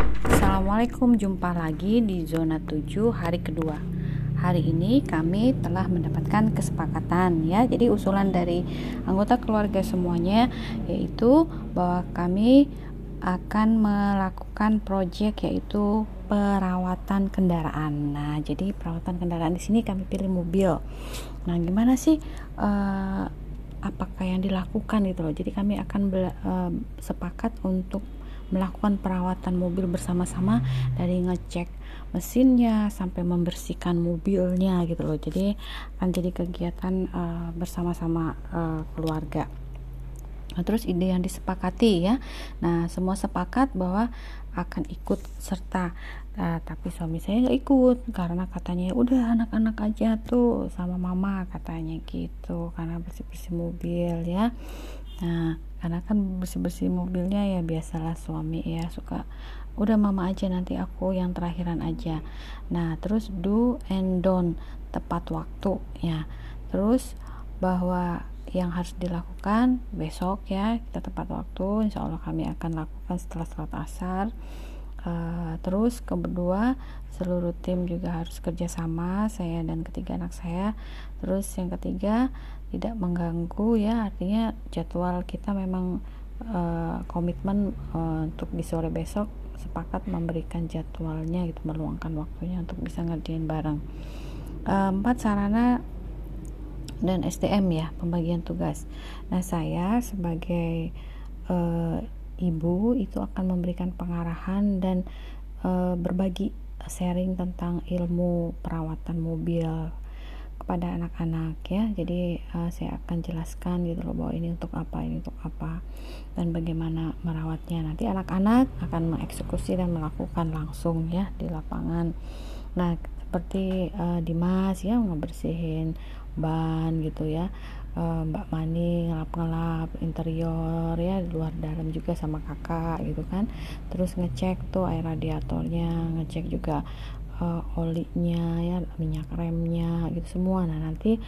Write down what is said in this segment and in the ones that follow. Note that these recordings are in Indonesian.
Assalamualaikum, jumpa lagi di zona 7 hari kedua. Hari ini kami telah mendapatkan kesepakatan ya. Jadi usulan dari anggota keluarga semuanya yaitu bahwa kami akan melakukan proyek yaitu perawatan kendaraan. Nah, jadi perawatan kendaraan di sini kami pilih mobil. Nah, gimana sih uh, apakah yang dilakukan gitu loh. Jadi kami akan uh, sepakat untuk melakukan perawatan mobil bersama-sama dari ngecek mesinnya sampai membersihkan mobilnya gitu loh jadi akan jadi kegiatan uh, bersama-sama uh, keluarga Nah, terus ide yang disepakati ya. Nah, semua sepakat bahwa akan ikut serta. Nah, tapi suami saya nggak ikut karena katanya udah anak-anak aja tuh sama mama katanya gitu karena bersih-bersih mobil ya. Nah, karena kan bersih-bersih mobilnya ya biasalah suami ya suka udah mama aja nanti aku yang terakhiran aja. Nah terus do and don't tepat waktu ya. Terus bahwa yang harus dilakukan besok ya kita tepat waktu insya Allah kami akan lakukan setelah sholat asar uh, terus kedua seluruh tim juga harus kerjasama saya dan ketiga anak saya. Terus yang ketiga tidak mengganggu ya artinya jadwal kita memang uh, komitmen uh, untuk di sore besok sepakat memberikan jadwalnya gitu meluangkan waktunya untuk bisa ngerjain bareng. Empat sarana dan SDM ya pembagian tugas. Nah saya sebagai ibu itu akan memberikan pengarahan dan uh, berbagi sharing tentang ilmu perawatan mobil kepada anak-anak ya. Jadi uh, saya akan jelaskan gitu loh bahwa ini untuk apa ini untuk apa dan bagaimana merawatnya. Nanti anak-anak akan mengeksekusi dan melakukan langsung ya di lapangan. Nah seperti uh, Dimas ya ngebersihin ban gitu ya uh, Mbak Mani ngelap-ngelap interior ya luar dalam juga sama kakak gitu kan. Terus ngecek tuh air radiatornya ngecek juga uh, olinya ya minyak remnya gitu semua. Nah nanti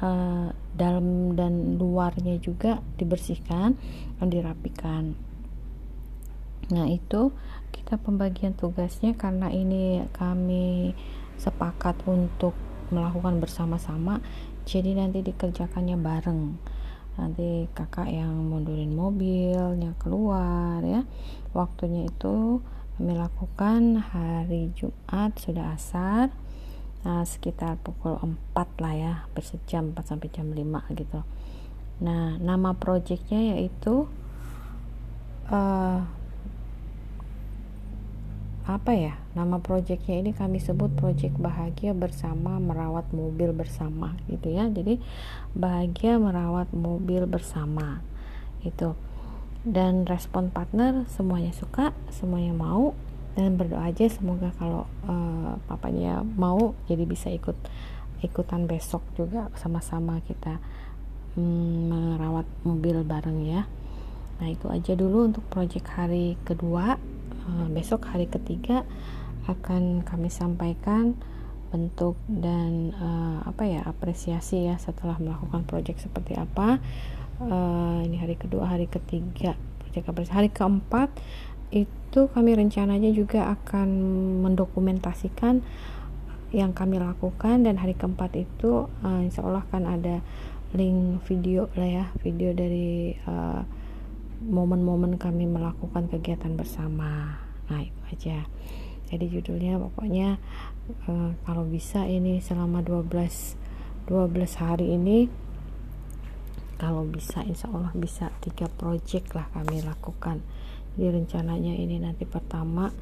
uh, dalam dan luarnya juga dibersihkan dan dirapikan. Nah itu kita pembagian tugasnya karena ini kami sepakat untuk melakukan bersama-sama jadi nanti dikerjakannya bareng. Nanti kakak yang mundurin mobilnya keluar ya. Waktunya itu kami lakukan hari Jumat sudah asar nah, sekitar pukul 4 lah ya bersejam 4 sampai jam 5 gitu. Nah nama projectnya yaitu uh, apa ya nama projectnya ini kami sebut project bahagia bersama merawat mobil bersama gitu ya. Jadi bahagia merawat mobil bersama itu dan respon partner semuanya suka semuanya mau dan berdoa aja semoga kalau uh, papanya mau jadi bisa ikut ikutan besok juga sama-sama kita um, merawat mobil bareng ya. Nah itu aja dulu untuk project hari kedua besok hari ketiga akan kami sampaikan bentuk dan uh, apa ya apresiasi ya setelah melakukan project seperti apa. Uh, ini hari kedua hari ketiga proyek hari keempat itu kami rencananya juga akan mendokumentasikan yang kami lakukan dan hari keempat itu uh, kan ada link video lah ya video dari momen-momen kami melakukan kegiatan bersama. Nah itu aja. Jadi judulnya pokoknya uh, kalau bisa ini selama 12 12 hari ini kalau bisa insya Allah bisa tiga project lah kami lakukan. Jadi rencananya ini nanti pertama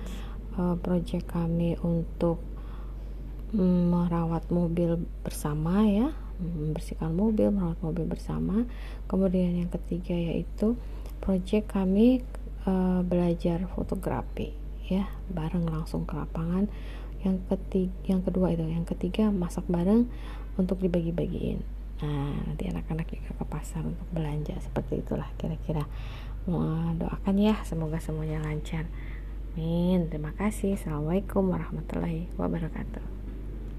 uh, project kami untuk um, merawat mobil bersama ya membersihkan mobil merawat mobil bersama. Kemudian yang ketiga yaitu project kami uh, belajar fotografi ya bareng langsung ke lapangan. Yang ketiga yang kedua itu yang ketiga masak bareng untuk dibagi-bagiin. Nah nanti anak-anak juga ke pasar untuk belanja seperti itulah kira-kira. Doakan ya semoga semuanya lancar. Amin. Terima kasih. Assalamualaikum warahmatullahi wabarakatuh